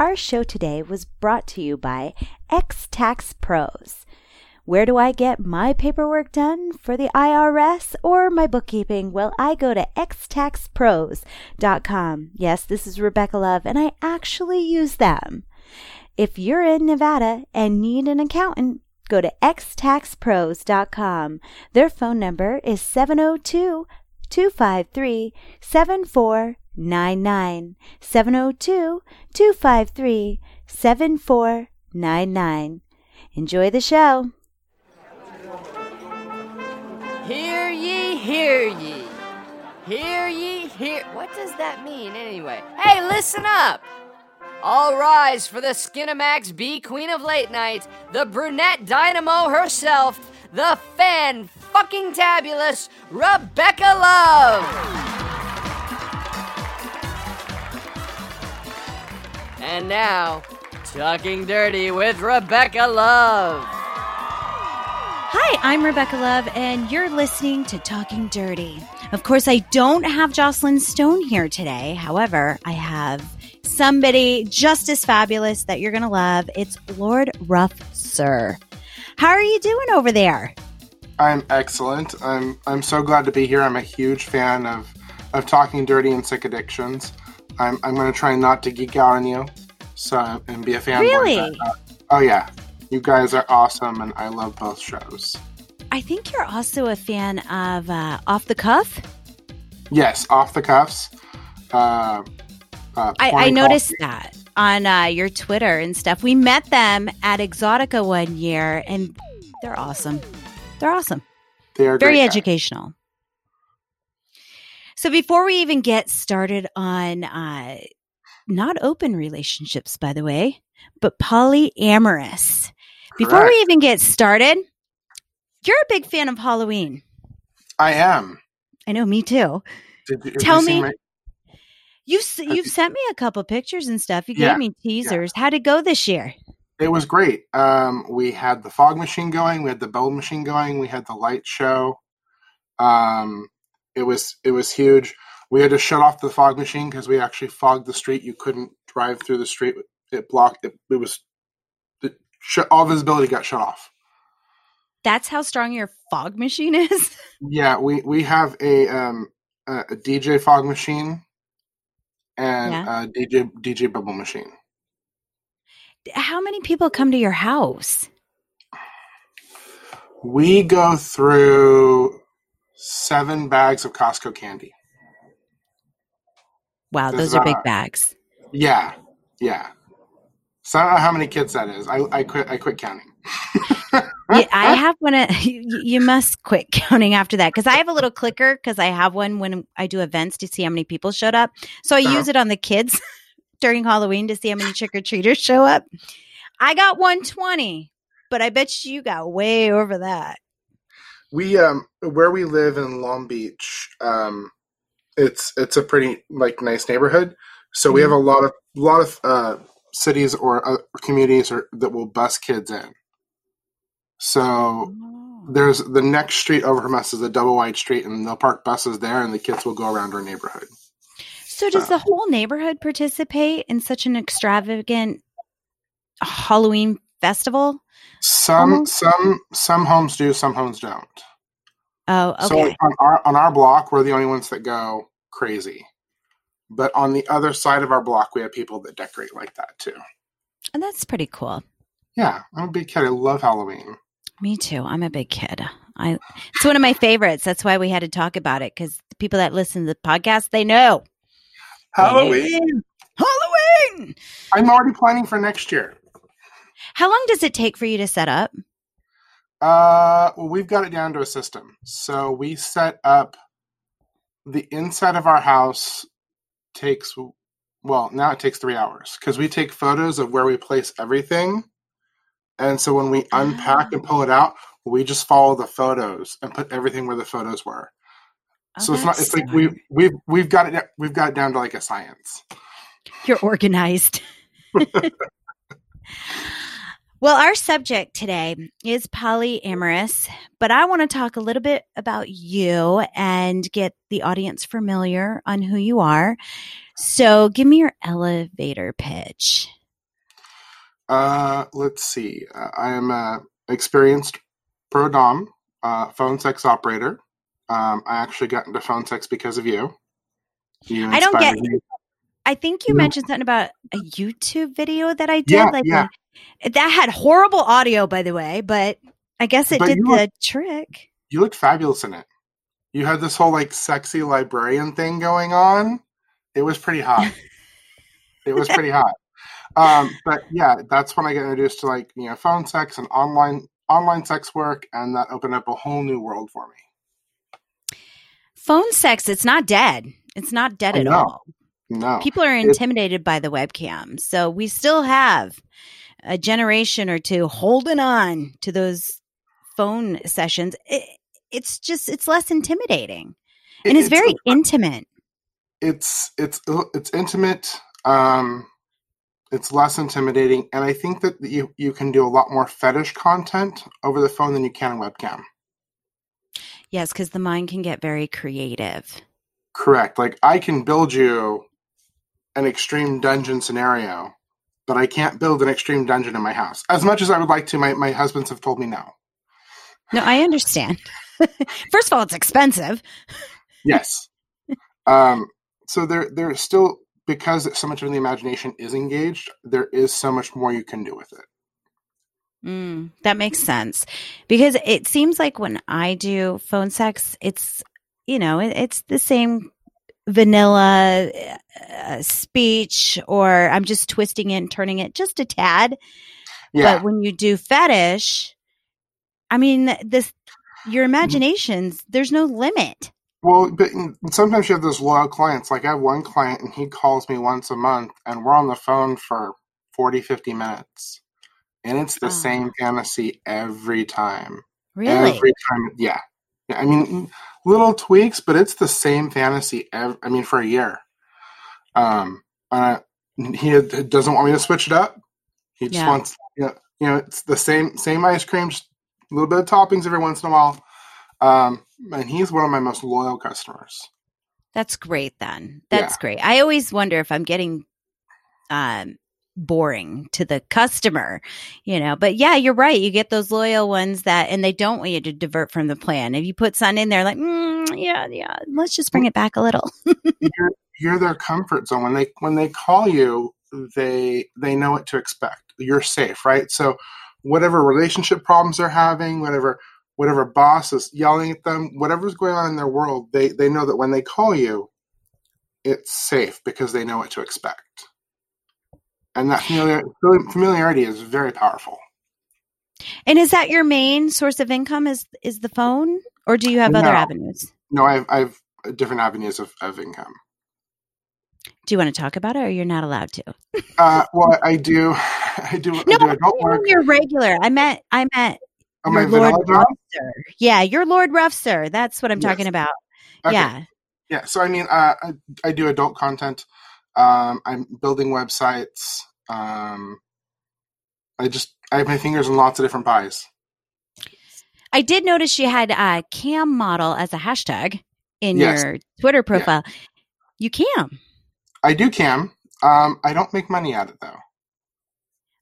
Our show today was brought to you by X Tax Pros. Where do I get my paperwork done for the IRS or my bookkeeping? Well, I go to xtaxpros.com. Yes, this is Rebecca Love, and I actually use them. If you're in Nevada and need an accountant, go to xtaxpros.com. Their phone number is 702 253 7499. 702 253 7499. Enjoy the show. Hear ye, hear ye. Hear ye, hear. What does that mean anyway? Hey, listen up! All rise for the Skinamax B Queen of Late Night, the brunette dynamo herself, the fan fucking tabulous Rebecca Love! And now, Talking Dirty with Rebecca Love. Hi, I'm Rebecca Love, and you're listening to Talking Dirty. Of course, I don't have Jocelyn Stone here today. However, I have somebody just as fabulous that you're going to love. It's Lord Rough Sir. How are you doing over there? I'm excellent. I'm I'm so glad to be here. I'm a huge fan of of talking dirty and sick addictions. I'm I'm going to try not to geek out on you, so and be a fan. Really? Oh yeah, you guys are awesome, and I love both shows. I think you're also a fan of uh, Off the Cuff. Yes, off the cuffs. Uh, uh, I, I noticed that on uh, your Twitter and stuff. We met them at Exxxotica one year, and they're awesome. They're awesome. They are Very educational. So before we even get started on uh, not open relationships, by the way, but polyamorous, before we even get started, you're a big fan of Halloween. I am. I know, me too. Did Tell me- my- You you've sent me a couple pictures and stuff. You Yeah, gave me teasers. How'd it go this year? It was great. Um, we had the fog machine going. We had the bell machine going. We had the light show. Um, it was it was huge. We had to shut off the fog machine because we actually fogged the street. You couldn't drive through the street. It blocked. It, it was it shut, all visibility got shut off. That's how strong your fog machine is. Yeah, we we have a um a, a DJ fog machine and Yeah. a DJ DJ bubble machine. how many people come to your house? We go through seven bags of Costco candy. Wow, those are big bags. Yeah, yeah. So I don't know how many kids that is. I, I quit. I quit counting. Yeah, I have one. Of, you, you must quit counting after that because I have a little clicker because I have one when I do events to see how many people showed up. So I Uh-huh. use it on the kids during Halloween to see how many trick or treaters show up. I got 120, but I bet you got way over that. We um where we live in Long Beach, um, it's it's a pretty like nice neighborhood. So we have a lot of lot of uh, cities or uh, communities or, that will bus kids in. So there's the next street over from us is a double wide street, and they'll park buses there, and the kids will go around our neighborhood. So does the whole neighborhood participate in such an extravagant Halloween festival? Some Almost. some some homes do, some homes don't. Oh, So on our on our block, we're the only ones that go crazy. But on the other side of our block, we have people that decorate like that too. And that's pretty cool. Yeah, I'm a big kid. I love Halloween. Me too. I'm a big kid. I it's one of my favorites. That's why we had to talk about it because the people that listen to the podcast they know Halloween. Halloween. I'm already planning for next year. How long does it take for you to set up? Uh, well, we've got it down to a system. So we set up the inside of our house takes well now it takes three hours because we take photos of where we place everything, and so when we unpack and pull it out, we just follow the photos and put everything where the photos were. Oh, so it's not. It's like smart. we we've we've got it. We've got it down to like a science. You're organized. well, our subject today is polyamorous, but I want to talk a little bit about you and get the audience familiar on who you are. So, give me your elevator pitch. Uh, let's see. Uh, I am a experienced pro dom uh, phone sex operator. Um, I actually got into phone sex because of you. you I don't get. me. I think you Yeah. mentioned something about a YouTube video that I did. Yeah, like yeah. That had horrible audio, by the way, but I guess it But did the trick. You looked fabulous in it. You had this whole like sexy librarian thing going on. It was pretty hot. it was pretty hot. Um, but yeah, that's when I got introduced to like you know phone sex and online online sex work, and that opened up a whole new world for me. Phone sex, it's not dead. It's not dead at all. No, People are It- intimidated by the webcam. So we still have a generation or two holding on to those phone sessions. It, it's just, it's less intimidating and it's, very intimate. it's it's it's intimate um it's less intimidating and i think that you you can do a lot more fetish content over the phone than you can on webcam Yes, because the mind can get very creative. correct like i can build you an extreme dungeon scenario but i can't build an extreme dungeon in my house. As much as i would like to my, my husbands have told me no. No, I understand. First of all, it's expensive. yes. Um so there there's still because so much of the imagination is engaged there is so much more you can do with it. Mm, that makes sense. Because it seems like when I do phone sex, it's you know it, it's the same vanilla uh, speech, or I'm just twisting it and turning it just a tad. yeah But when you do fetish, I mean this your Mm-hmm. imaginations. There's no limit. Well, but sometimes you have those loyal clients. Like I have one client and he calls me once a month and we're on the phone for 40, 50 minutes. And it's the Oh. same fantasy every time. Really, Every time. Yeah. Yeah. I mean, little tweaks, but it's the same fantasy. Ev- I mean, for a year. Um, uh, he doesn't want me to switch it up. He just Yeah. wants, you know, you know, it's the same, same ice cream, just a little bit of toppings every once in a while. Um, and he's one of my most loyal customers. that's great. Then Yeah. that's great. I always wonder if I'm getting um boring to the customer, you know. But yeah, you're right. You get those loyal ones that, and they don't want you to divert from the plan. If you put sun in there, like, mm, yeah, yeah, let's just bring it back a little. you're you're their comfort zone when they when they call you they they know what to expect you're safe right so whatever relationship problems they're having whatever whatever boss is yelling at them whatever's going on in their world they they know that when they call you it's safe because they know what to expect and that familiar, familiarity is very powerful And is that your main source of income? Is is the phone, or do you have other avenues? no i have, I have different avenues of, of income Do you want to talk about it, or you're not allowed to? uh, well i do i do, I No, do adult work you're regular. I meant I meant on my your Lord Rough Sir. Yeah, you're Lord Rough Sir. That's what I'm Yes. talking about. Okay. Yeah. Yeah, so I mean, uh, I, I do adult content. Um, I'm building websites. Um, I just I have my fingers in lots of different pies. I did notice you had a cam model as a hashtag in Yes. your Twitter profile. You cam. I do cam. Um, I don't make money at it though.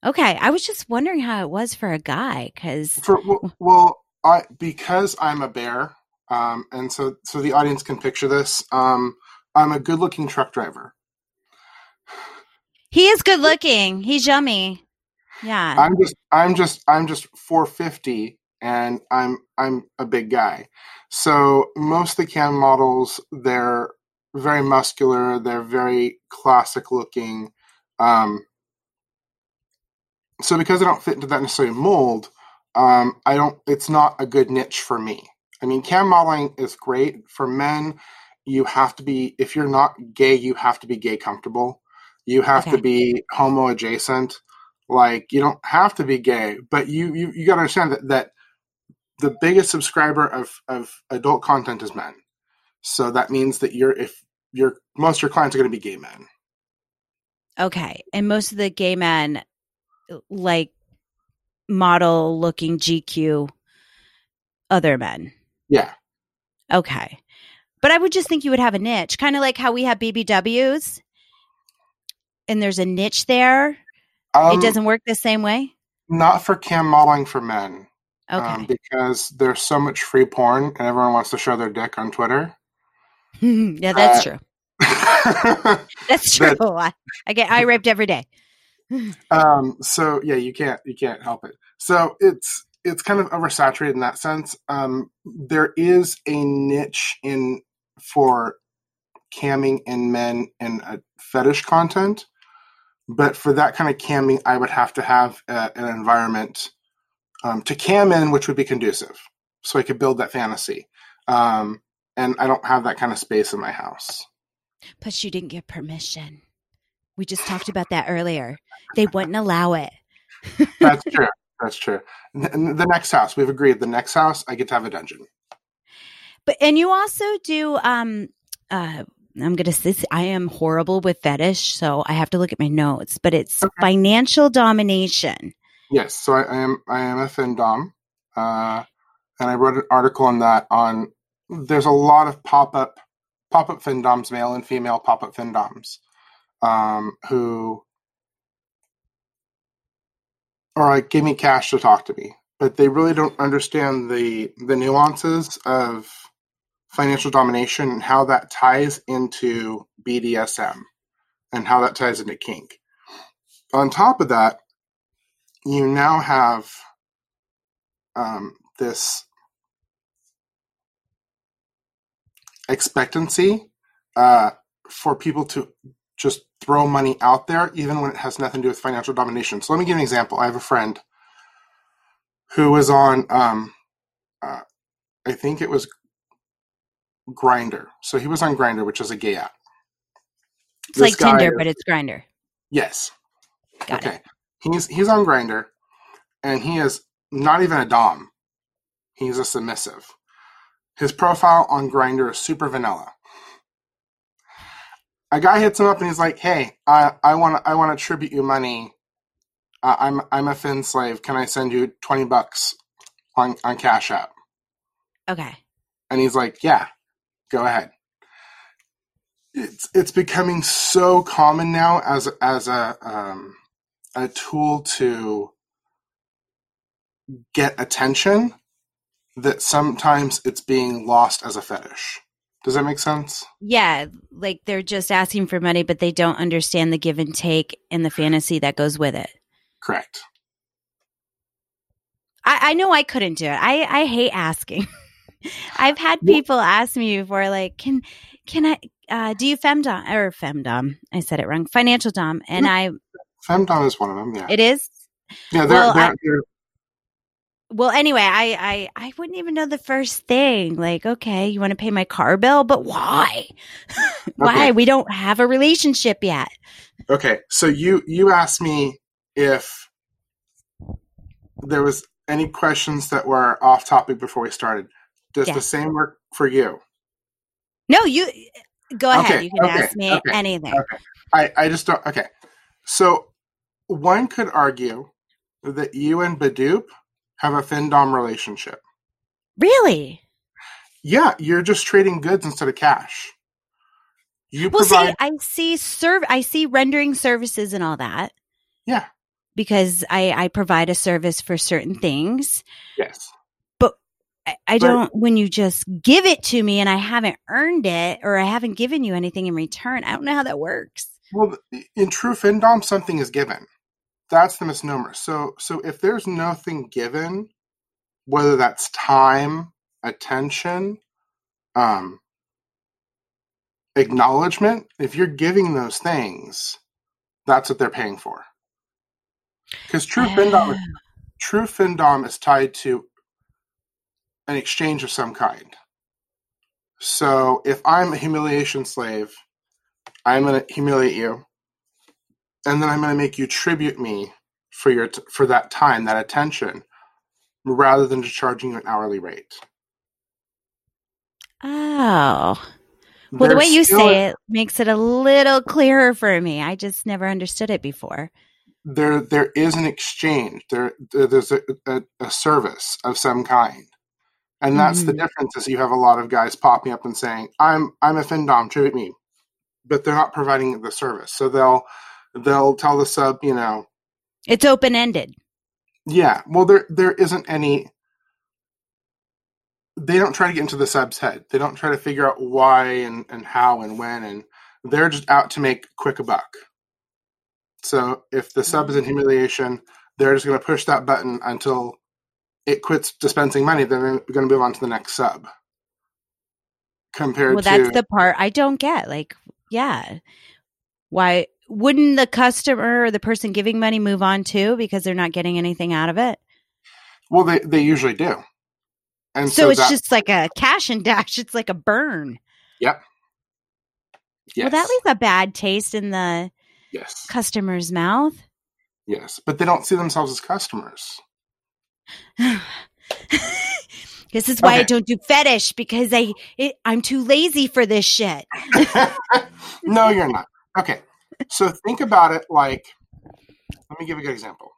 Okay. I was just wondering how it was for a guy because well, well I because I'm a bear, um, and so so the audience can picture this. Um, I'm a good-looking truck driver. He is good looking. He's yummy. Yeah. I'm just I'm just I'm just 450 and I'm I'm a big guy. So most of the cam models they're very muscular, they're very classic looking. Um, so because I don't fit into that necessarily mold, um, I don't it's not a good niche for me. I mean cam modeling is great for men. You have to be if you're not gay, you have to be gay comfortable. You have Okay. to be homo adjacent like you don't have to be gay but you you, you got to understand that that the biggest subscriber of of adult content is men so that means that you're if your most of your clients are going to be gay men Okay. And most of the gay men like model looking GQ other men. yeah Okay. But I would just think you would have a niche, kind of like how we have BBWs and there's a niche there. Um, it doesn't work the same way. Not for cam modeling for men. Okay. Um, because there's so much free porn and everyone wants to show their dick on Twitter. yeah, that's uh, true. That's true. I, I get I raped every day. um, so yeah, you can't you can't help it. So it's it's kind of oversaturated in that sense. Um, there is a niche in for camming in men in a fetish content, but for that kind of camming, I would have to have a, an environment um, to cam in, which would be conducive, so I could build that fantasy. Um, and I don't have that kind of space in my house. Plus, you didn't get permission. We just talked about that earlier. They wouldn't allow it. That's true. That's true. The, the next house, we've agreed. The next house, I get to have a dungeon. But and you also do um uh I'm gonna say I am horrible with fetish, so I have to look at my notes. But it's Okay. financial domination. Yes, so I, I am I am a findom, uh, and I wrote an article on that. On there's a lot of pop up pop up findoms, male and female pop up findoms, um, who are like, give me cash to talk to me, but they really don't understand the the nuances of financial domination and how that ties into BDSM and how that ties into kink. On top of that, you now have um, this expectancy uh, for people to just throw money out there, even when it has nothing to do with financial domination. So let me give an example. I have a friend who was on, um, uh, I think it was Grindr. So he was on Grindr, which is a gay app. It's This like guy Tinder, but it's Grindr. Yes. Got okay. it. He's he's on Grindr, and he is not even a dom. He's a submissive. His profile on Grindr is super vanilla. A guy hits him up and he's like, "Hey, I I want I want to tribute you money. Uh, I'm I'm a fin slave. Can I send you twenty bucks on on Cash App?" Okay. And he's like, "Yeah, go ahead." It's it's becoming so common now as as a um, a tool to get attention that sometimes it's being lost as a fetish. Does that make sense? Yeah, like they're just asking for money, but they don't understand the give and take and the fantasy that goes with it. Correct. I, I know I couldn't do it. I, I hate asking. I've had people ask me before, like, can can I uh, do you femdom or femdom? I said it wrong. Financial dom, and I Femdom is one of them. Yeah. it is yeah. They're, well, they're, I- they're, well. Anyway, I I I wouldn't even know the first thing. Like, okay, you want to pay my car bill, but why? why? Okay. We don't have a relationship yet. okay. So you you asked me if there was any questions that were off topic before we started. Does Yeah. the same work for you? No, you go ahead. Okay, you can okay, ask me okay, anything. I, I just don't. Okay. So one could argue that you and Badoop have a Findom relationship. Really? Yeah, you're just trading goods instead of cash. You Well, provide. see, I see serve. I see rendering services and all that yeah. because I I provide a service for certain things. Yes. I, I don't when you just give it to me and I haven't earned it or I haven't given you anything in return. I don't know how that works. Well, in true Findom, something is given. That's the misnomer. So, so if there's nothing given, whether that's time, attention, um, acknowledgement, if you're giving those things, that's what they're paying for. Because true Findom, Oh, true Findom is tied to an exchange of some kind. So if I'm a humiliation slave, I'm going to humiliate you, and then I'm going to make you tribute me for your t- for that time, that attention, rather than just charging you an hourly rate. Oh. Well, the way you say a- it makes it a little clearer for me. I just never understood it before. there there is an exchange. There there- there's a, a, a service of some kind. And that's the Mhm. difference is you have a lot of guys popping up and saying, I'm I'm a Findom, tribute me. But they're not providing the service. So they'll they'll tell the sub, you know, It's open ended. Yeah. Well, there there isn't any. They don't try to get into the sub's head. They don't try to figure out why and, and how and when, and they're just out to make quick a buck. So if the sub is in humiliation, they're just going to push that button until it quits dispensing money. Then they're going to move on to the next sub. Compared Well, to that's the part I don't get. Like, yeah. Why wouldn't the customer or the person giving money move on too because they're not getting anything out of it? well, they they usually do. And So, so, it's that- just like a cash and dash. It's like a burn. yes, Well, that leaves a bad taste in the yes, customer's mouth. yes, but they don't see themselves as customers. this is why I don't do fetish because I it, I'm too lazy for this shit. no, you're not. Okay. So think about it like let me give a good example.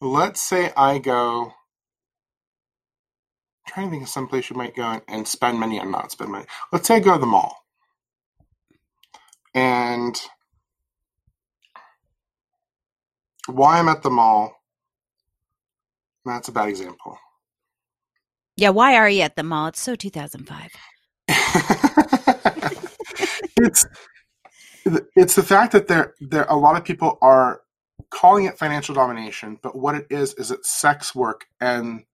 Let's say I go trying to think of some place you might go and, spend money and not spend money. Let's say I go to the mall. And why I'm at the mall, that's a bad example. Yeah, why are you at the mall? It's so 2005. it's it's the fact that there there a lot of people are calling it financial domination, but what it is is it's sex work and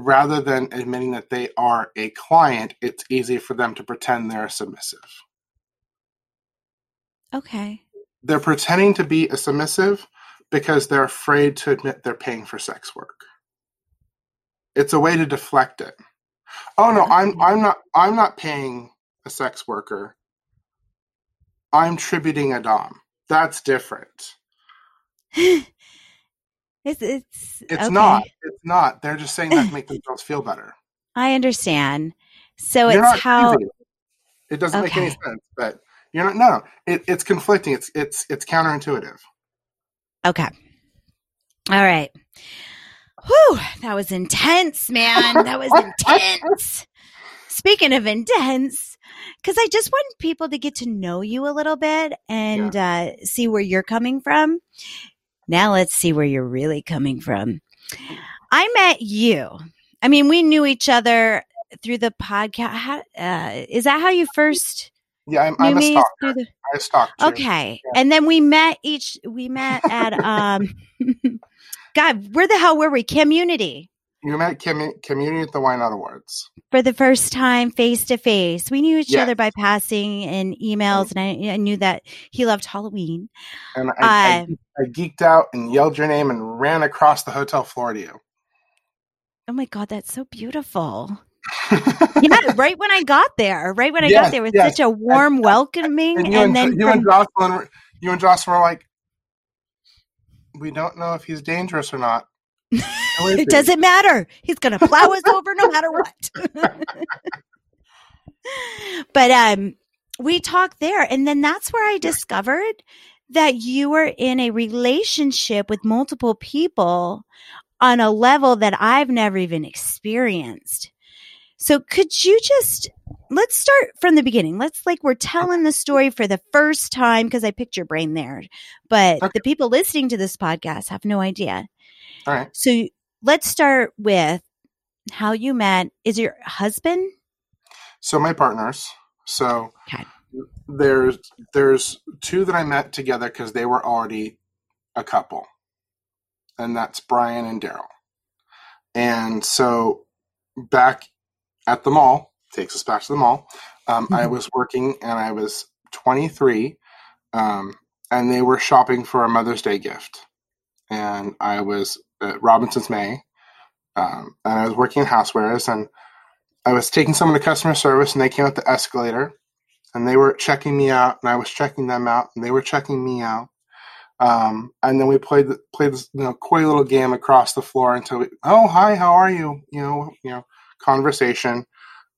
rather than admitting that they are a client, it's easy for them to pretend they're submissive. Okay. They're pretending to be a submissive because they're afraid to admit they're paying for sex work. It's a way to deflect it. Oh no, I'm I'm not I'm not paying a sex worker. I'm tributing a dom. That's different. it's it's It's okay. not. It's not. They're just saying that to make themselves feel better. I understand. So You're it's how choosing it. Doesn't make any sense, but you're not. No, it, it's conflicting. It's it's it's counterintuitive. Okay. All right. Whew, that was intense, man. That was intense. Speaking of intense, because I just want people to get to know you a little bit and uh, see where you're coming from. Now let's see where you're really coming from. I met you. I mean, we knew each other through the podcast. How, uh, is that how you first Yeah, I'm, I'm a stalker. The, I stalked you. Okay. And then we met each we met at um God, where the hell were we? Cammunity. You met commu- Cammunity at the YNOT Awards. For the first time face to face. We knew each Yes. other by passing and emails mm-hmm. and I, I knew that he loved Halloween. And I, I, um, I geeked out and yelled your name and ran across the hotel floor to you. Oh my god, that's so beautiful. Yeah, right when I got there. Right when I got Yes, there was yes. such a warm welcoming and and, and, then you and from- Jocelyn, were- you and Jocelyn were like, we don't know if he's dangerous or not. Who is he?" it doesn't matter. He's going to plow us over no matter what. but um we talked there and then that's where I discovered that you were in a relationship with multiple people on a level that I've never even experienced. So could you just let's start from the beginning. Let's like we're telling the story for the first time because I picked your brain there. But Okay. the people listening to this podcast have no idea. All right. So let's start with how you met. Is your husband? So my partners. So Okay. there's there's two that I met together because they were already a couple, and that's Brian and Daryl. And so back at the mall takes us back to the mall. Um, I Mhm. was working and I was 23, um, and they were shopping for a Mother's Day gift, and I was at Robinson's May, um, and I was working in housewares and. I was taking someone to customer service and they came up the escalator and they were checking me out and I was checking them out and they were checking me out. Um, and then we played played this you know coy little game across the floor until we, oh hi how are you you know you know conversation.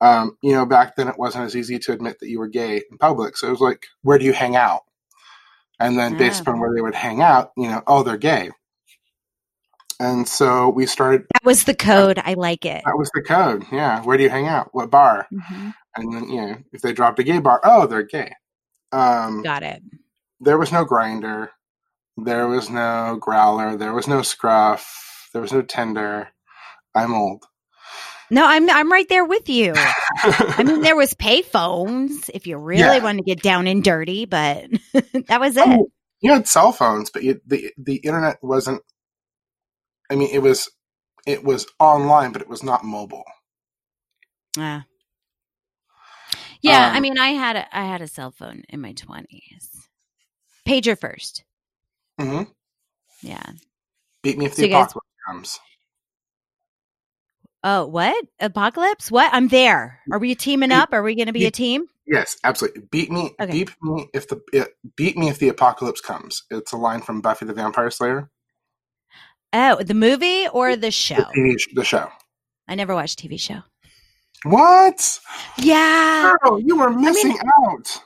Um, you know back then it wasn't as easy to admit that you were gay in public, so it was like where do you hang out? And then based Ah. upon where they would hang out, you know oh they're gay. And so we started. That was the code. I like it. That was the code. Yeah. Where do you hang out? What bar? hmm And then, you know, if they dropped a gay bar, oh, they're gay. Um, Got it. there was no Grindr. There was no Growlr. There was no scruff. There was no Tinder. I'm old. No, I'm I'm right there with you. I mean, there was payphones if you really Yeah. wanted to get down and dirty, but that was it. Oh, you had cell phones, but you, the the internet wasn't. I mean, it was it was online, but it was not mobile. Yeah. Yeah, I Um, mean, I had a, I had a cell phone in my twenties. Pager first. hmm Yeah. Beat me if So the you guys- apocalypse comes. Oh, what apocalypse? What? I'm there. Are we teaming up? Are we going to be Ye- a team? Yes, absolutely. Beat me. Okay. Beat me if the beat me if the apocalypse comes. It's a line from Buffy the Vampire Slayer. Oh, the movie or the show? The TV the show. I never watched TV show. What? Yeah, Girl, you were missing out.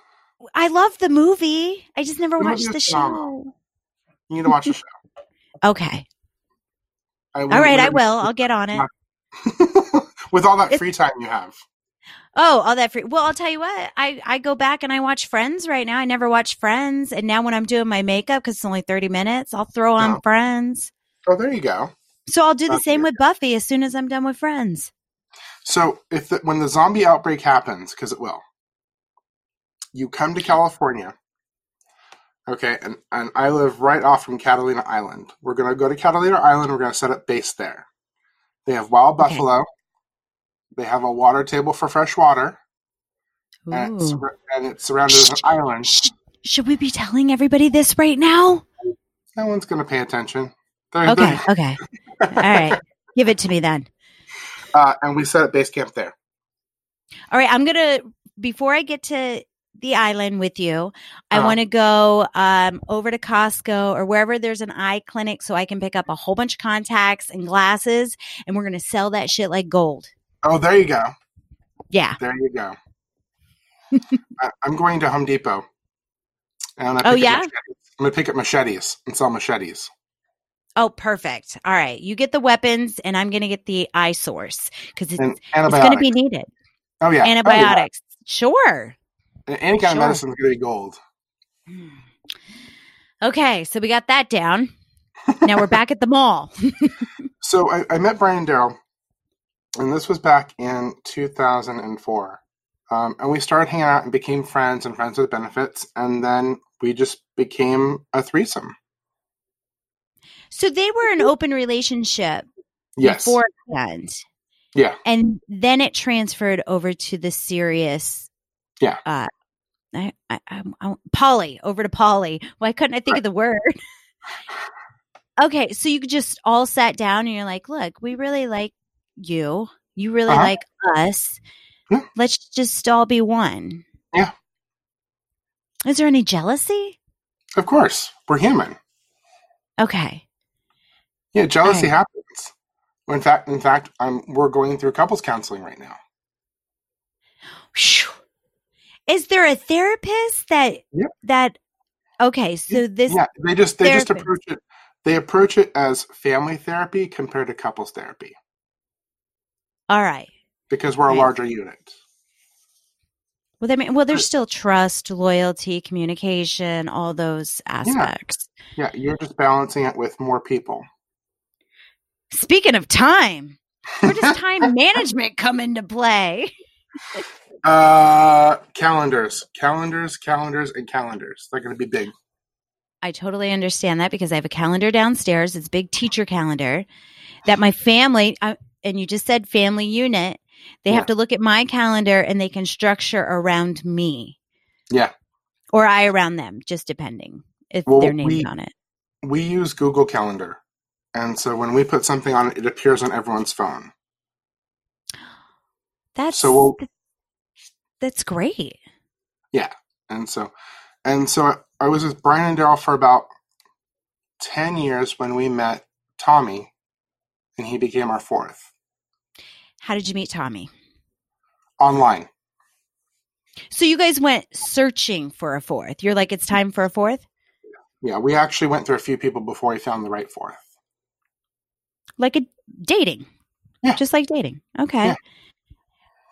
I love the movie. I just never The watched the is show. phenomenal. You need to watch the show. Okay. I, All right, I will. I'll get on it. With all that It's- free time you have. Oh, all that free. Well, I'll tell you what. I I go back and I watch Friends right now. I never watched Friends, and now when I'm doing my makeup because it's only thirty minutes, I'll throw on No. Friends. Oh, there you go. So I'll do the same with Buffy as soon as I'm done with Friends. So if the, when the zombie outbreak happens, because it will, you come to California. Okay, and, and I live right off from Catalina Island. We're gonna go to Catalina Island. We're gonna set up base there. They have wild Okay. buffalo. They have a water table for fresh water, and it's, and it's surrounded with an island. Should we be telling everybody this right now? No one's gonna pay attention. They're- Okay. they're- Okay. All right. Give it to me then. Uh, and we set up base camp there. All right. I'm gonna before I get to the island with you, I Uh-huh. want to go um, over to Costco or wherever there's an eye clinic so I can pick up a whole bunch of contacts and glasses, and we're gonna sell that shit like gold. Oh, there you go. Yeah. There you go. I, I'm going to Home Depot. And I'm Oh, yeah? I'm gonna pick up machetes and sell machetes. Oh, perfect. All right. You get the weapons, and I'm gonna get the eye source because it's it's gonna be needed. oh yeah, Antibiotics. Sure. Oh, yeah. Any kind Sure. of medicine is gonna be gold. Okay, so we got that down. Now we're back at the mall. So I, I met Brian Daryl, and this was back in 2004. Um, and we started hanging out and became friends and friends with benefits, and then we just became a threesome. So they were an open relationship Yes. beforehand. Yeah. And then it transferred over to the serious. Yeah. Uh, I, I, I, I, poly, over to poly. Why couldn't I think of the word? okay, so you could just all sat down and you're like, look, we really like you. You really Uh-huh. like us. Yeah. Let's just all be one. Yeah. Is there any jealousy? Of course, we're human. Okay. Yeah, jealousy Right. happens. In fact, in fact, I'm, we're going through couples counseling right now. Is there a therapist that Yep. that okay, so this yeah, they just they just approach it. They approach it as family therapy compared to couples therapy all right. because we're a larger unit. Well, I mean, well, there's still trust, loyalty, communication, all those aspects. Yeah, you're just balancing it with more people. Speaking of time, where does time management come into play? Uh, calendars, calendars, calendars, and calendars. They're going to be big. I totally understand that because I have a calendar downstairs. It's a big teacher calendar that my family, uh, and you just said family unit, they Yeah. have to look at my calendar and they can structure around me. Yeah. Or I around them, just depending if Well, their name's we- on it. We use Google Calendar, and so when we put something on it, it appears on everyone's phone. That's So we'll- that's great. Yeah. And so, and so I, I was with Brian and Daryl for about ten years when we met Tommy, and he became our fourth How did you meet Tommy? online. So you guys went searching for a fourth. You're like, it's time for a fourth. Yeah, we actually went through a few people before we found the right fourth. Like a dating. Yeah. Just like dating. Okay. Yeah.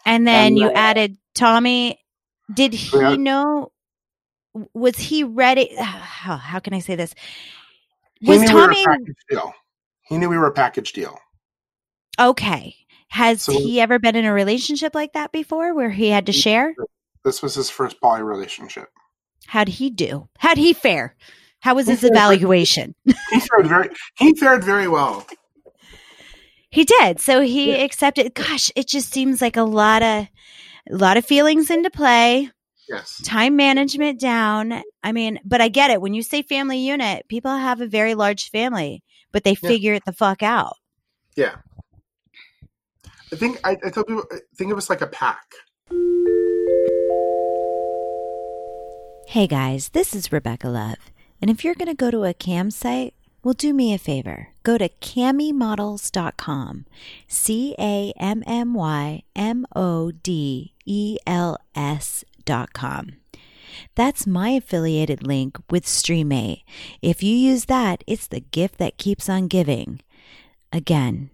And then And, you uh, added Tommy. Did he Yeah. know? Was he ready? How, how can I say this? He Was knew Tommy we were a package deal. He knew we were a package deal. okay? Has So- he ever been in a relationship like that before where he had to share? This was his first poly relationship. How'd he do? How'd he fare? How was He his fared- evaluation? He fared very he fared very well. He did. So he Yeah. accepted. Gosh, it just seems like a lot of a lot of feelings into play, Yes. time management down. I mean, but I get it. When you say family unit, people have a very large family, but they Yeah. figure it the fuck out. Yeah. I think I, I tell people think it was like a pack. Hey guys, this is Rebecca Love. And if you're going to go to a cam site, well, do me a favor. Go to cammymodels.com. C A M M Y M O D E L S.com. That's my affiliated link with Streamate. If you use that, it's the gift that keeps on giving. Again,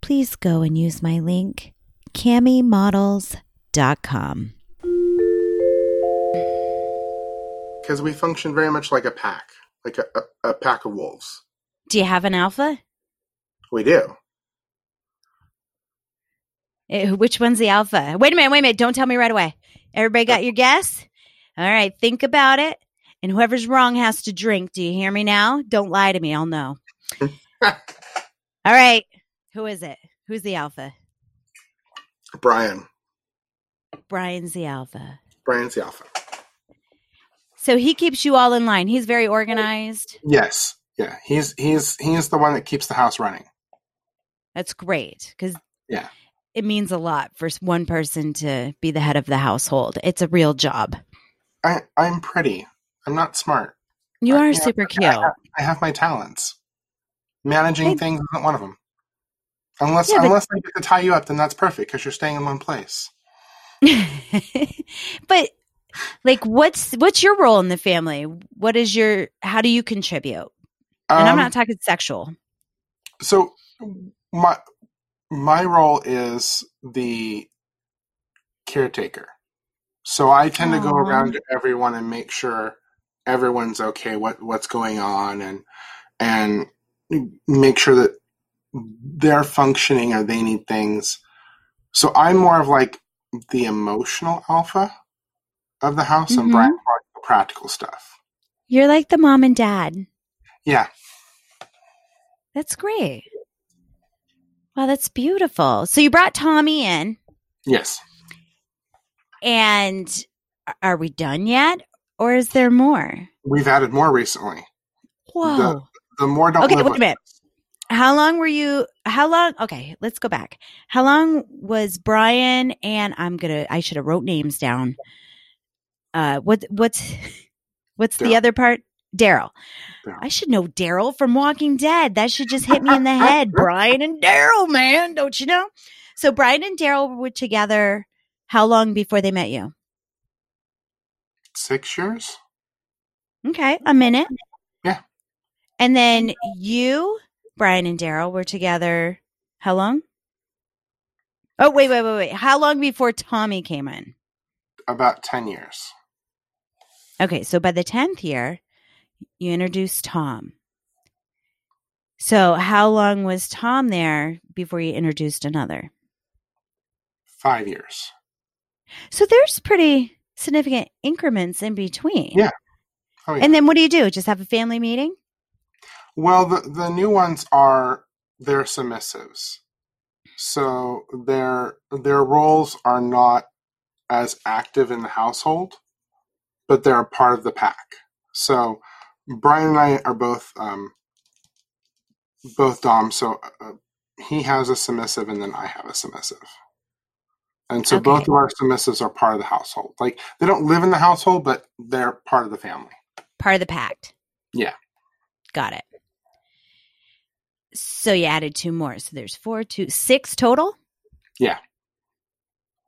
please go and use my link, cammymodels.com. Because we function very much like a pack. Like a, a, a pack of wolves. Do you have an alpha? We do. Eh, Which one's the alpha? Wait a minute, wait a minute. Don't tell me right away. Everybody got your guess? All right, think about it. And whoever's wrong has to drink. Do you hear me now? Don't lie to me. I'll know. All right. Who is it? Who's the alpha? Brian. Brian's the alpha. Brian's the alpha. So he keeps you all in line. He's very organized. Yes. Yeah. He's he's he's the one that keeps the house running. That's great because Yeah. it means a lot for one person to be the head of the household. It's a real job. I I'm pretty. I'm not smart. You are yeah, super I cute. have, I have my talents. Managing Hey. things isn't one of them. Unless Yeah, but- unless I get to tie you up, then that's perfect because you're staying in one place. but like what's what's your role in the family? What is your how do you contribute? And i'm Um, not talking sexual. so my my role is the caretaker. So i tend to go around to everyone and make sure everyone's okay what what's going on and and make sure that they're functioning or they need things. So i'm more of like the emotional alpha of the house and Mhm. Brian's more like the practical stuff. You're like the mom and dad. Yeah. That's great. Wow that's beautiful. So you brought tommy in. Yes. And are we done yet? Or is there more? We've added more recently. Whoa. the more don't okay wait a minute. How long were you how long okay let's go back. How long was brian and i'm gonna i should have wrote names down uh what what's what's the other part? Daryl. Daryl. i should know daryl from walking dead. That should just hit me in the head. Brian and daryl man don't you know? So brian and daryl were together how long before they met you? Six years. Okay a minute. Yeah. and then you brian and daryl were together how long? Oh wait wait wait wait. How long before tommy came in? About 10 years okay so by the 10th year you introduced tom. So how long was tom there before you introduced another? Five years. So there's pretty significant increments in between. Yeah. oh yeah. And then what do you do? Just have a family meeting? Well the, the new ones are they're submissives. So their their roles are not as active in the household but they're a part of the pack. So brian and i are both um both dom so uh, he has a submissive and then i have a submissive. And so both of our submissives are part of the household. Like they don't live in the household but they're part of the family. Part of the pact. Yeah. got it. So you added two more. So there's four two six total? Yeah.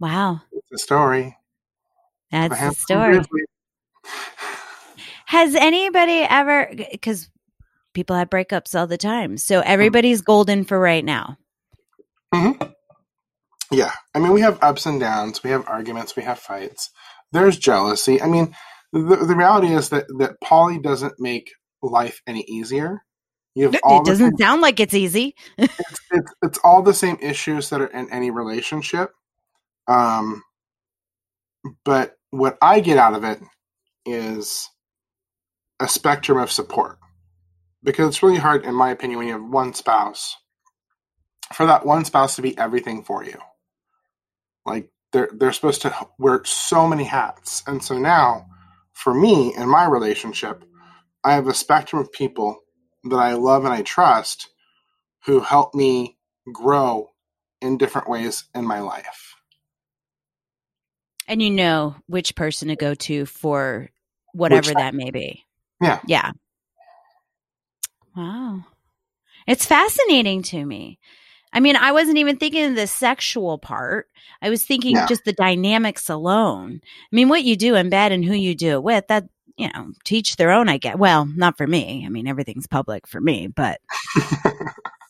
wow. It's a story. That's the story. Has anybody ever, because people have breakups all the time. So everybody's golden for right now. Mm-hmm. Yeah. I mean, we have ups and downs. We have arguments. We have fights. There's jealousy. I mean, the, the reality is that, that poly doesn't make life any easier. You have all it doesn't sound like it's easy. it's, it's, it's all the same issues that are in any relationship. Um, but what I get out of it is a spectrum of support because it's really hard, in my opinion, when you have one spouse for that one spouse to be everything for you. Like they're they're supposed to wear so many hats, and so now, for me in my relationship, I have a spectrum of people that I love and I trust who help me grow in different ways in my life. And you know which person to go to for whatever which, that may be. Yeah. Yeah. Wow. It's fascinating to me. I mean, I wasn't even thinking of the sexual part. I was thinking yeah. just the dynamics alone. I mean, what you do in bed and who you do it with, that, you know, teach their own, I get. Well, not for me. I mean, everything's public for me, but.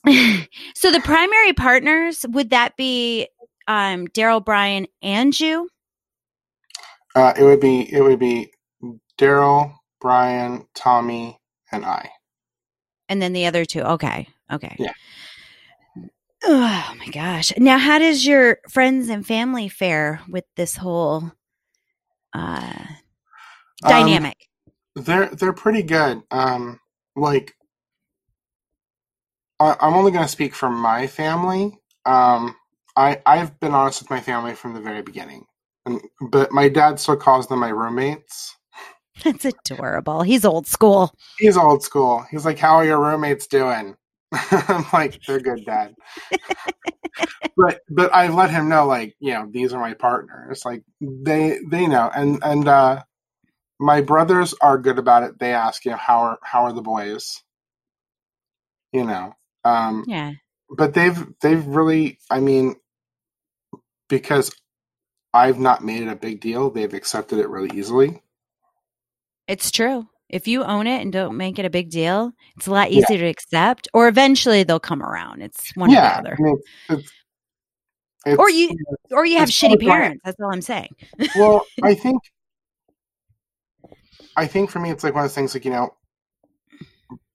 so the primary partners, would that be um, Daryl, Brian, and you? Uh, it would be, it would be Daryl, Brian, Tommy, and I. And then the other two. Okay. Okay. Yeah. Oh my gosh. Now, how does your friends and family fare with this whole uh, um, dynamic? Um, they're they're pretty good. Um, like, I, I'm only going to speak for my family. Um, I I've been honest with my family from the very beginning, and, but my dad still calls them my roommates. That's adorable. He's old school. He's old school. He's like, "How are your roommates doing?" I'm like, "They're good, Dad." but but I let him know, like, you know, these are my partners. Like they they know, and and uh, my brothers are good about it. They ask, you know, how are how are the boys? You know, um, yeah. But they've they've really, I mean, because I've not made it a big deal, they've accepted it really easily. It's true. If you own it and don't make it a big deal, it's a lot easier yeah. to accept. Or eventually they'll come around. It's one yeah, or the other. I mean, it's, it's, or you, or you have shitty parents. That's all I'm saying. well, I think, I think for me, it's like one of those things. Like you know,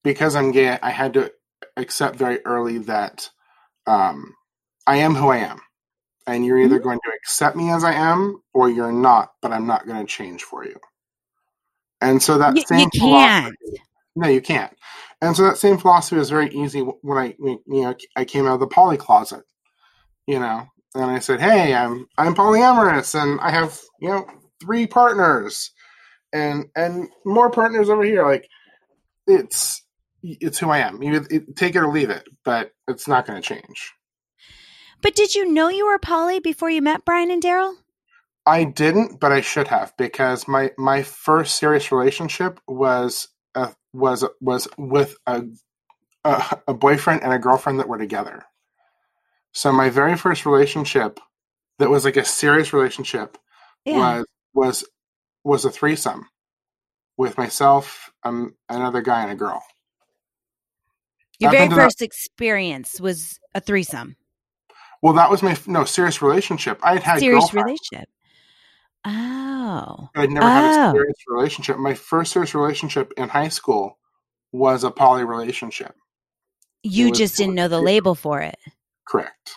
because I'm gay, I had to accept very early that um, I am who I am, and you're either mm-hmm. going to accept me as I am, or you're not. But I'm not going to change for you. And so that you, same you can't. No, you can't. And so that same philosophy was very easy when I, you know, I came out of the poly closet, you know, and I said, "Hey, I'm I'm polyamorous, and I have you know three partners, and and more partners over here. Like, it's it's who I am. You it, take it or leave it, but it's not going to change." But did you know you were poly before you met Brian and Daryl? I didn't, but I should have because my my first serious relationship was a, was was with a, a a boyfriend and a girlfriend that were together. So my very first relationship that was like a serious relationship yeah. was was was a threesome with myself, um, another guy, and a girl. Your very first that, experience was a threesome. Well, that was my no serious relationship. I had had serious relationship. Oh. I'd never had a oh. serious relationship. My first serious relationship in high school was a poly relationship. You just didn't know the label for it. Correct.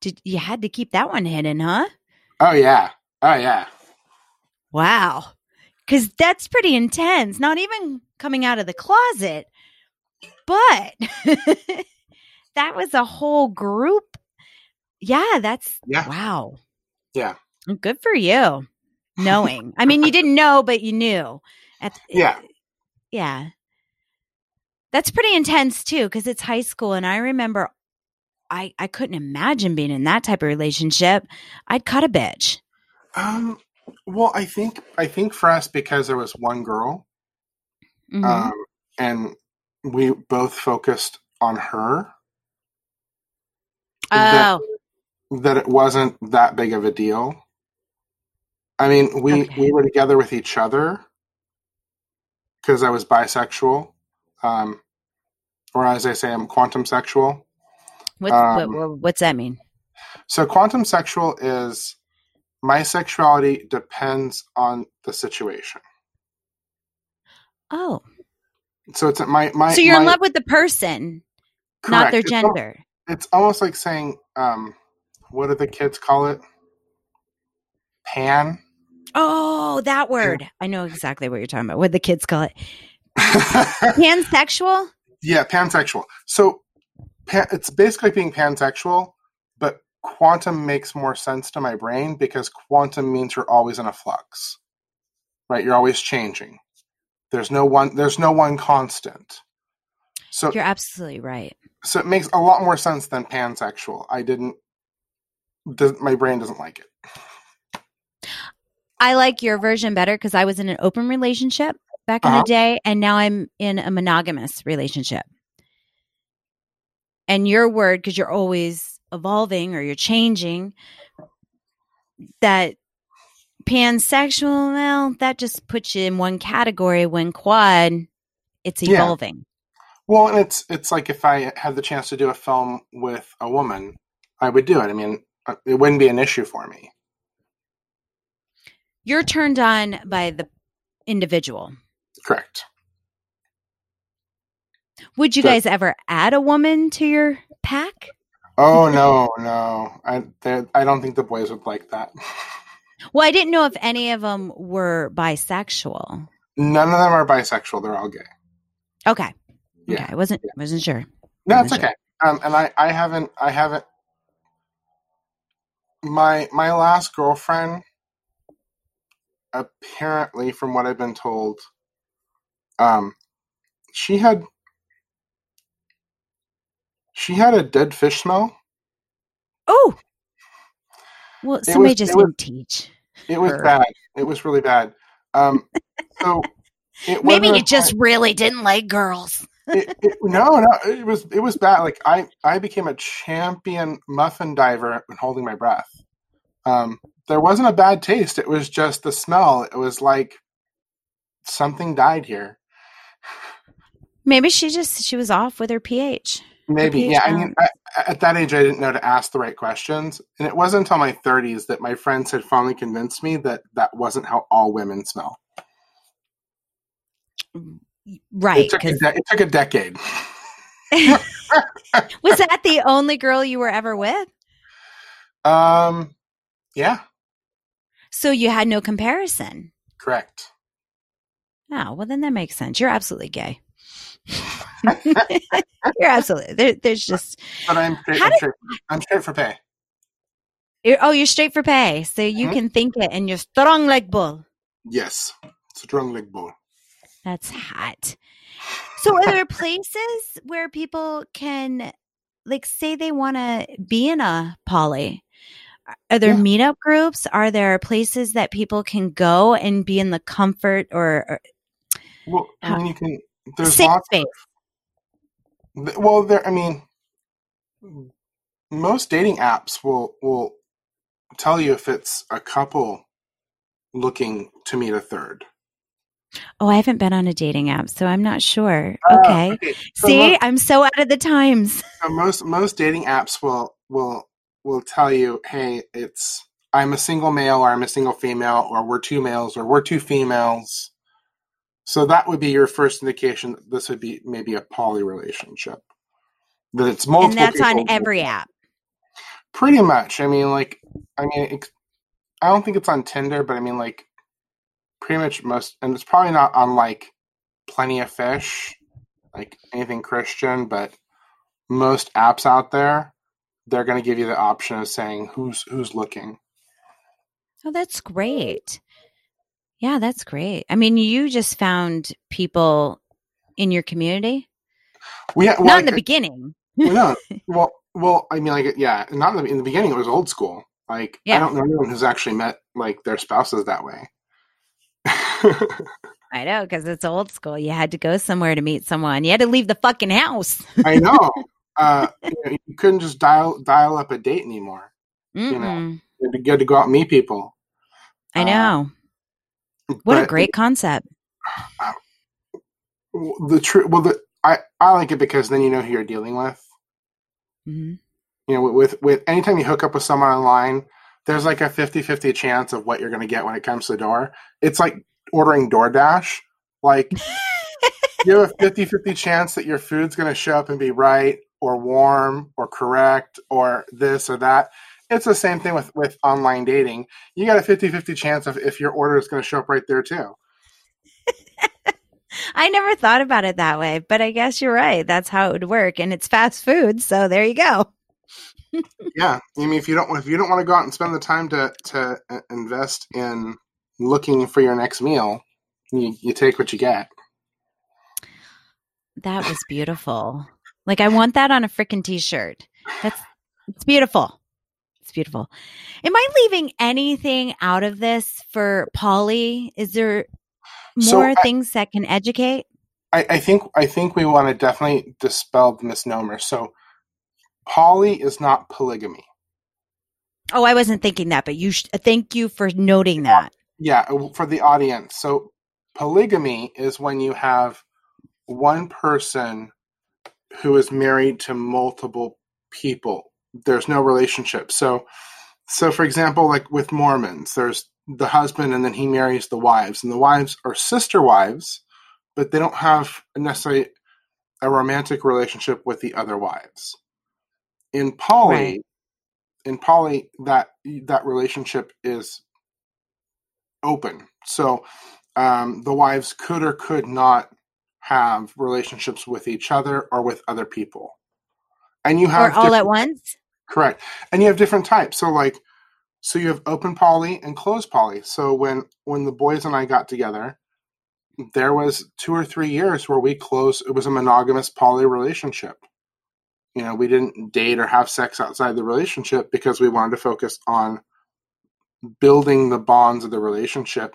Did you had to keep that one hidden, huh? Oh yeah. Oh yeah. Wow. Cuz that's pretty intense. Not even coming out of the closet. But that was a whole group. Yeah, that's yeah. wow. Yeah. Good for you. Knowing. I mean, you didn't know, but you knew. At, yeah. Yeah. That's pretty intense too, because it's high school. And I remember I, I couldn't imagine being in that type of relationship. I'd cut a bitch. Um, well, I think I think for us because there was one girl, mm-hmm. um, and we both focused on her. Oh, that, that it wasn't that big of a deal. I mean, we okay. we were together with each other because I was bisexual, um, or as I say, I'm quantum sexual. What's, Um, what, what, what's that mean? So quantum sexual is my sexuality depends on the situation. Oh, So it's my my. so you're in love with the person, not correct. their It's al- gender. It's almost like saying, um, what do the kids call it? Pan. Oh, that word. I know exactly what you're talking about. What the kids call it. Pansexual? yeah, pansexual. So pan, it's basically being pansexual, but quantum makes more sense to my brain because quantum means you're always in a flux, right? You're always changing. There's no one. There's no one constant. So You're absolutely right. so it makes a lot more sense than pansexual. I didn't. My brain doesn't like it. I like your version better because I was in an open relationship back in Uh-huh. the day, and now I'm in a monogamous relationship. And your word, because you're always evolving or you're changing, that pansexual, well, that just puts you in one category. When quad, it's Yeah. evolving. Well, and it's it's like if I had the chance to do a film with a woman, I would do it. I mean, uh, it wouldn't be an issue for me. You're turned on by the individual. Correct. Would you But- guys ever add a woman to your pack? Oh no, no. I I don't think the boys would like that. Well, I didn't know if any of them were bisexual. None of them are bisexual. They're all gay. Okay. Yeah. Okay. I wasn't wasn't sure. No, it's Sure. okay. Um, and I I haven't I haven't. My my last girlfriend, apparently, from what I've been told, um, she had she had a dead fish smell. Oh. Well, somebody was- just it was- didn't teach. It was Her. bad. It was really bad. Um, so it Maybe you just really didn't like girls. it, it, no, no, it was it was bad. Like I I became a champion muffin diver when holding my breath. Um, there wasn't a bad taste. It was just the smell. It was like something died here. Maybe she just she was off with her pH. Maybe, pH yeah. I mean. I, at that age, I didn't know to ask the right questions, and it wasn't until my 30s that my friends had finally convinced me that that wasn't how all women smell. Right. It took, de- it took a decade. was that the only girl you were ever with? Um, yeah, So you had no comparison. correct. Oh, well, then that makes sense. You're absolutely gay. You're absolutely. There, there's just. But I'm straight, I'm, did- straight, I'm straight for pay. You're, oh, you're straight for pay, so you Mhm. can think it, and you're strong like bull. Yes, strong like bull. That's hot. So, are there places where people can, like, say they want to be in a poly? Are there Yeah. meetup groups? Are there places that people can go and be in the comfort or, or Well, I mean, you can. There's safe lots. space? th- Well, there. I mean, most dating apps will will tell you if it's a couple looking to meet a third. Oh, I haven't been on a dating app, so I'm not sure. Uh, Okay. so See, most- I'm so out of the times. so most most dating apps will will will tell you, hey, it's I'm a single male or I'm a single female or we're two males or we're two females. So that would be your first indication that this would be maybe a poly relationship. That it's multiple. and that's on every app. Pretty much. I mean, like, I mean, it, I don't think it's on Tinder, but I mean, like, pretty much most, and it's probably not on like Plenty of Fish, like anything Christian, but most apps out there, they're going to give you the option of saying who's who's looking. Oh, that's great. Yeah, that's great. I mean, you just found people in your community, We well, not in the beginning. well, no, well, well, I mean, like, yeah, not in the, in the beginning. It was old school. Like, Yeah. I don't know anyone who's actually met like their spouses that way. I know because it's old school. You had to go somewhere to meet someone. You had to leave the fucking house. I know. Uh, you, know, you couldn't just dial dial up a date anymore. You know, Mm-mm. You had to get to go out and meet people. I uh, know. What a great concept. the truth. Well, the I I like it because then you know who you're dealing with. hmm You know, with with anytime you hook up with someone online, there's like a 50-50 chance of what you're going to get when it comes to the door. It's like ordering DoorDash. Like you have a 50-50 chance that your food's going to show up and be right or warm or correct or this or that. It's the same thing with with online dating. You got a 50-50 chance of if your order is going to show up right there too. I never thought about it that way, but I guess you're right. That's how it would work, and it's fast food, so there you go. Yeah, I mean, if you don't if you don't want to go out and spend the time to to uh, invest in looking for your next meal, you, you take what you get. That was beautiful. Like I want that on a freaking t-shirt. That's it's beautiful. It's beautiful. Am I leaving anything out of this for poly? Is there So more I- things that can educate? I, I think I think we want to definitely dispel the misnomer. So, poly is not polygamy. Oh, I wasn't thinking that, but you sh- thank you for noting that. Yeah, for the audience. So, polygamy is when you have one person who is married to multiple people. There's no relationship. So, so for example, like with Mormons, there's the husband and then he marries the wives, and the wives are sister wives, but they don't have necessarily a romantic relationship with the other wives. In poly, Right. in poly, that that relationship is open. So um, the wives could or could not have relationships with each other or with other people. And you Or have all at once? correct. And you have different types. So like so you have open poly and closed poly. So when when the boys and I got together, there was two or three years where we closed it was a monogamous poly relationship. You know, we didn't date or have sex outside the relationship because we wanted to focus on building the bonds of the relationship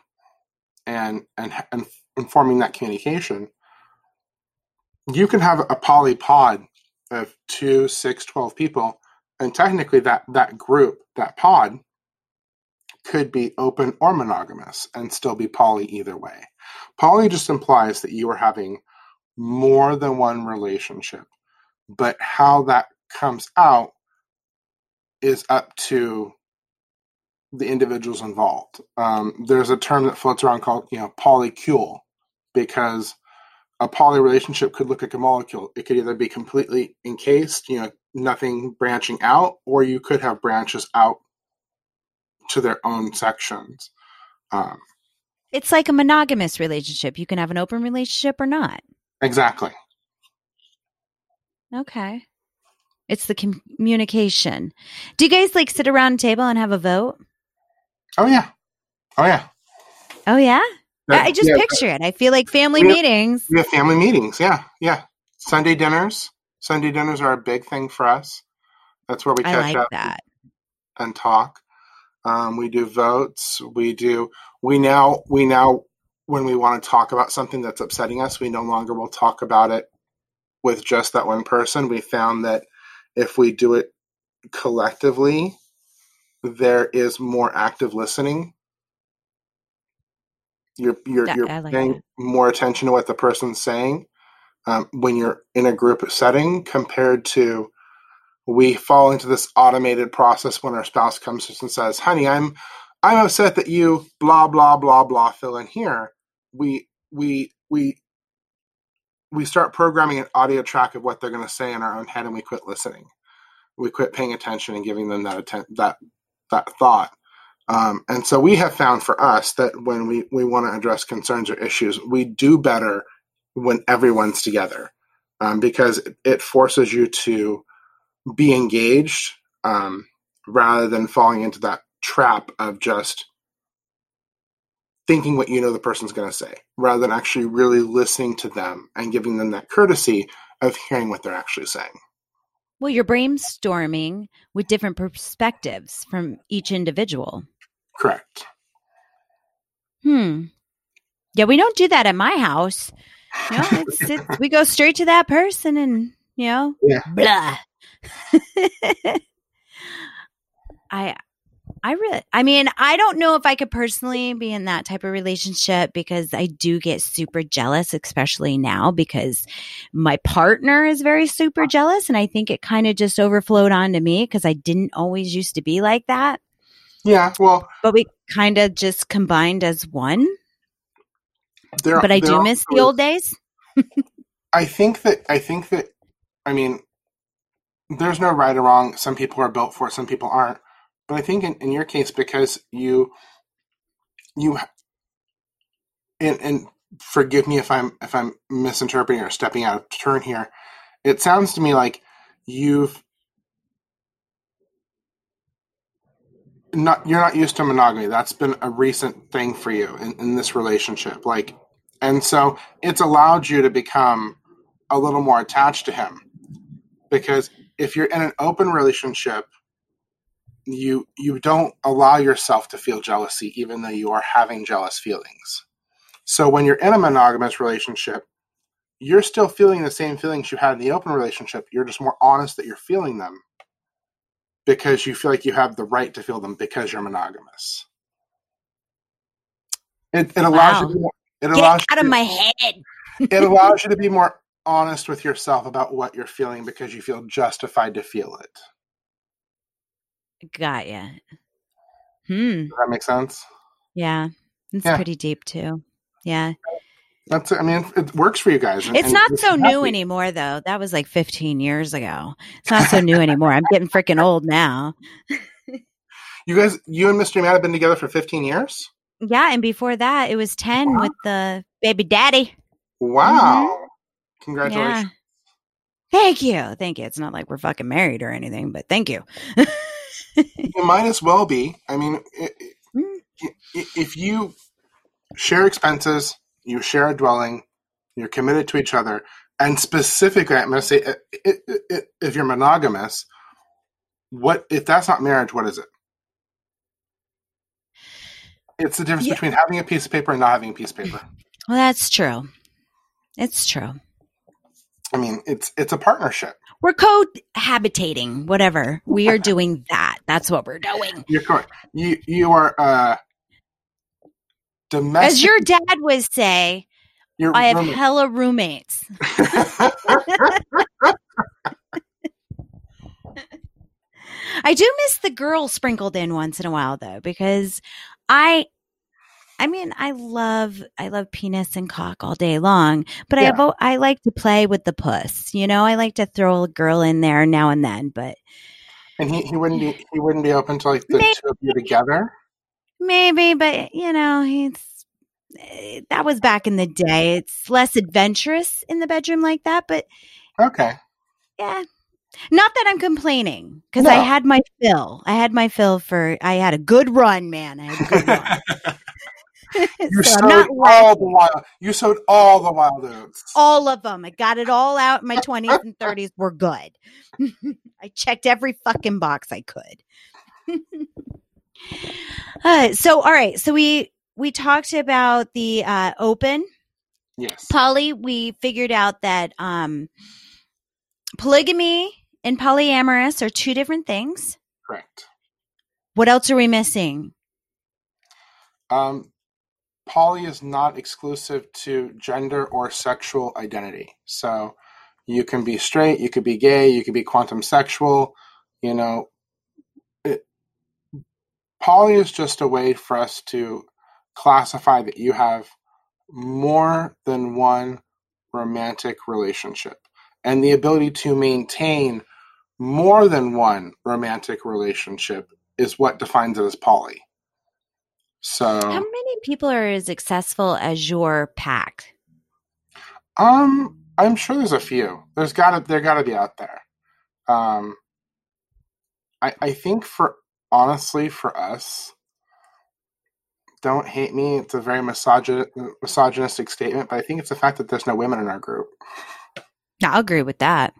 and and and, and forming that communication. You can have a poly pod of two, six, twelve people, and technically that that group, that pod, could be open or monogamous and still be poly either way. Poly just implies that you are having more than one relationship, but how that comes out is up to the individuals involved. Um, there's a term that floats around called, you know, polycule, because a poly relationship could look like a molecule. It could either be completely encased, you know, nothing branching out, or you could have branches out to their own sections. Um, It's like a monogamous relationship. You can have an open relationship or not. exactly. Okay. It's the com- communication. Do you guys like sit around a table and have a vote? Oh yeah. Oh yeah. Oh yeah? I I just Yeah, picture it. I feel like family Yeah. meetings. We have family meetings. Yeah, yeah. Sunday dinners. Sunday dinners are a big thing for us. That's where we catch like up that. and talk. Um, we do votes. We do. We now. We now. When we want to talk about something that's upsetting us, we no longer will talk about it with just that one person. We found that if we do it collectively, there is more active listening. You're you're That- you're like paying that. more attention to what the person's saying um, when you're in a group setting compared to we fall into this automated process when our spouse comes to us and says, "Honey, I'm I'm upset that you blah blah blah blah fill in here." We we we we start programming an audio track of what they're going to say in our own head, and we quit listening. We quit paying attention and giving them that atten- that that thought. Um, and so we have found for us that when we, we want to address concerns or issues, we do better when everyone's together um, because it, forces you to be engaged um, rather than falling into that trap of just thinking what you know the person's going to say rather than actually really listening to them and giving them that courtesy of hearing what they're actually saying. Well, you're brainstorming with different perspectives from each individual. Correct. Hmm. Yeah, we don't do that at my house. Know, it's, it's, we go straight to that person and, you know, Yeah. blah. I I really, I mean, I don't know if I could personally be in that type of relationship because I do get super jealous, especially now because my partner is very super jealous. And I think it kind of just overflowed onto me because I didn't always used to be like that. Yeah, well, But we kind of just combined as one. there. But I do also miss the old days. I think that I think that I mean there's no right or wrong. Some people are built for it, some people aren't. But I think in, in your case, because you you and and forgive me if I'm if I'm misinterpreting or stepping out of turn here. It sounds to me like you've not you're not used to monogamy. That's been a recent thing for you in, in this relationship. Like and so it's allowed you to become a little more attached to him. Because if you're in an open relationship, you you don't allow yourself to feel jealousy even though you are having jealous feelings. So when you're in a monogamous relationship, you're still feeling the same feelings you had in the open relationship. You're just more honest that you're feeling them because you feel like you have the right to feel them because you're monogamous. It, it allows Wow. you to be more, it Get allows out of to- my head. it allows you to be more honest with yourself about what you're feeling because you feel justified to feel it. Got ya. Hmm. Does that make sense? Yeah. It's Yeah. pretty deep too. Yeah. That's I mean it works for you guys. and- It's and not so new happy. anymore though. That was like 15 years ago. It's not so new anymore. I'm getting freaking old now. You guys, you and Mr. Matt have been together for 15 years. Yeah, and before that it was 10 with the baby daddy. Wow! Congratulations. Yeah. Thank you. Thank you. It's not like we're fucking married or anything, but thank you. You might as well be. I mean, i- Mm. if you share expenses, you share a dwelling, you're committed to each other, and specifically, I'm going to say, if you're monogamous, what if that's not marriage? What is it? It's the difference Yeah. between having a piece of paper and not having a piece of paper. Well, that's true. It's true. I mean, it's it's a partnership. We're cohabitating, whatever. We are doing that. That's what we're doing. You're correct. You you are uh, domestic. As your dad would say, you're I have hella roommates. I do miss the girl sprinkled in once in a while though, because I I mean, I love I love penis and cock all day long, but I Yeah. have o- I like to play with the puss. You know, I like to throw a girl in there now and then, but and he, he wouldn't be he wouldn't be open to like the Maybe. two of you together. Maybe, but you know, he's eh, that was back in the day. It's less adventurous in the bedroom like that, but Okay. yeah. Not that I'm complaining because I had my fill. I had my fill for, I had a good run, man. I had a good run. You So sowed not all the wild. You sowed all the wild oats. all of them. I got it all out in my 20s and 30s were good. I checked every fucking box I could. Uh, so, all right. So we, we talked about the uh, open Yes. poly. We figured out that um, polygamy and polyamorous are two different things. Correct. What else are we missing? Um, poly is not exclusive to gender or sexual identity. So you can be straight, you could be gay, you could be quantum sexual. You know, poly is just a way for us to classify that you have more than one romantic relationship and the ability to maintain more than one romantic relationship is what defines it as poly. So, How many people are as successful as your pack? um, I'm sure there's a few. There's gotta there gotta be out there. Um, I I think for honestly for us, don't hate me. It's a very misogyn- misogynistic statement, but I think it's the fact that there's no women in our group. I'll agree with that.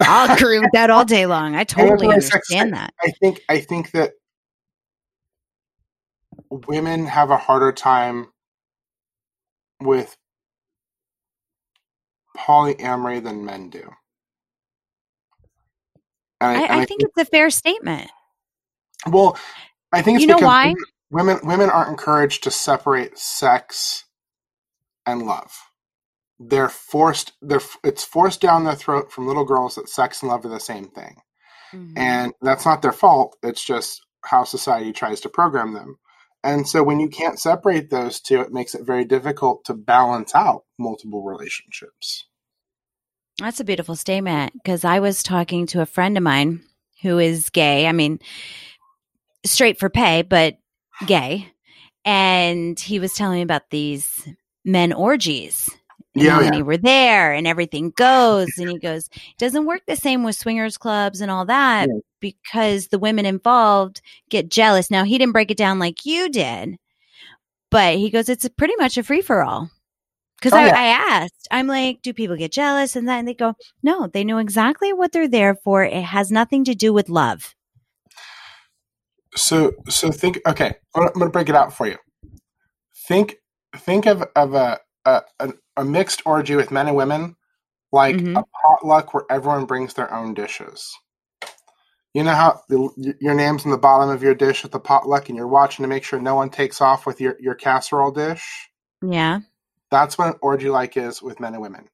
I'll agree with that all day long. I totally I understand that. I think I think that women have a harder time with polyamory than men do. I, and I think it's a fair statement. Well, I think it's You know because why? women women aren't encouraged to separate sex and love. They're forced. They're it's forced down their throat from little girls that sex and love are the same thing, Mhm. and that's not their fault. It's just how society tries to program them. And so when you can't separate those two, it makes it very difficult to balance out multiple relationships. That's a beautiful statement because I was talking to a friend of mine who is gay. I mean, straight for pay, but gay. And he was telling me about these men orgies. And Yeah, yeah. were there and everything goes. And he goes, it doesn't work the same with swingers clubs and all that Yeah. because the women involved get jealous. Now, he didn't break it down like you did, but he goes, it's a pretty much a free for all. Because Oh, I, yeah. I asked, I'm like, do people get jealous and then they go, no, they know exactly what they're there for. It has nothing to do with love. So so think. Okay, I'm gonna- I'm going to break it out for you. Think think of of a a, a, a mixed orgy with men and women, like Mhm. a potluck where everyone brings their own dishes. You know how the, your name's on the bottom of your dish at the potluck, and you're watching to make sure no one takes off with your your casserole dish. Yeah. That's what an orgy like is with men and women.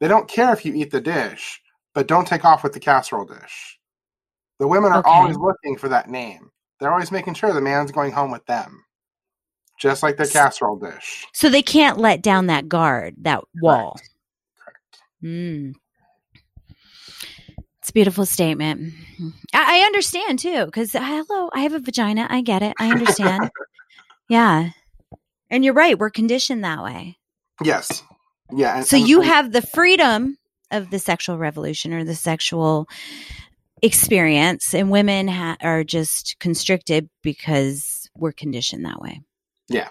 They don't care if you eat the dish, but don't take off with the casserole dish. The women are Okay. always looking for that name. They're always making sure the man's going home with them, just like their casserole dish. So they can't let down that guard, that wall. Correct. Mm. It's a beautiful statement. I, I understand too, because hello, I have a vagina. I get it. I understand. yeah. And you're right. We're conditioned that way. Yes. Yeah. And, So and- you and- have the freedom of the sexual revolution or the sexual experience, and women ha- are just constricted because we're conditioned that way. Yeah.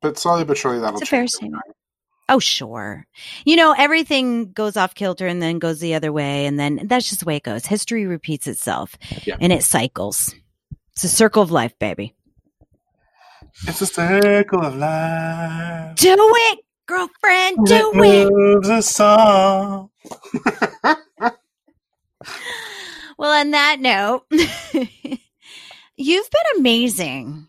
But slowly but surely that'll It's a fair statement. Oh, sure. You know, everything goes off kilter and then goes the other way. And then that's just the way it goes. History repeats itself Yeah. and it cycles. It's a circle of life, baby. It's a circle of life. Do it, girlfriend. Do it. Moves us all. Well, on that note, you've been amazing.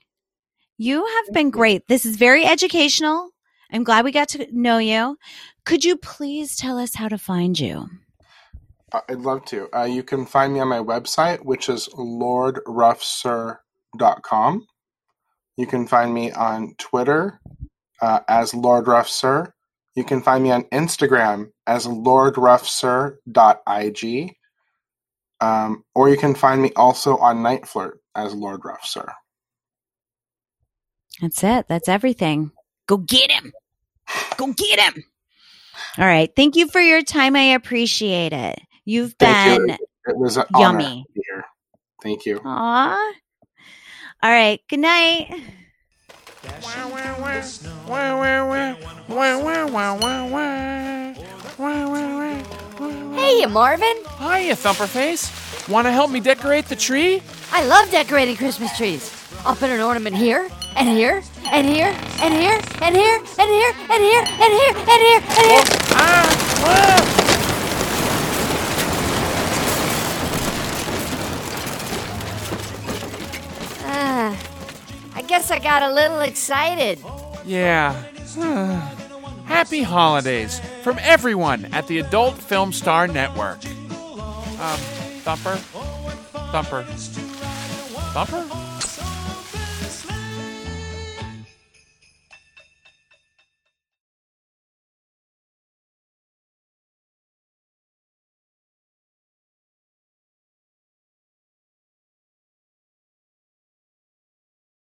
You have been great. This is very educational. I'm glad we got to know you. Could you please tell us how to find you? Uh, I'd love to. Uh, you can find me on my website, which is lordroughsir.com. You can find me on Twitter uh, as Lord Rough Sir. You can find me on Instagram as lordroughsir.ig. Um, or you can find me also on NiteFlirt as Lord Rough Sir. That's it. That's everything. Go get him. Go get him. All right. Thank you for your time. I appreciate it. You've Thank been It was an honor yummy. here. Thank you. Aw. All right. Good night. Hey, Marvin. Hiya, Thumperface. Want to help me decorate the tree? I love decorating Christmas trees. I'll put an ornament here, and here, and here, and here, and here, and here, and here, and here, and here, and here. Ah! ah. Ah, I guess I got a little excited. Yeah. Happy holidays from everyone at the Adult Film Star Network. Um, Thumper? Thumper? Thumper?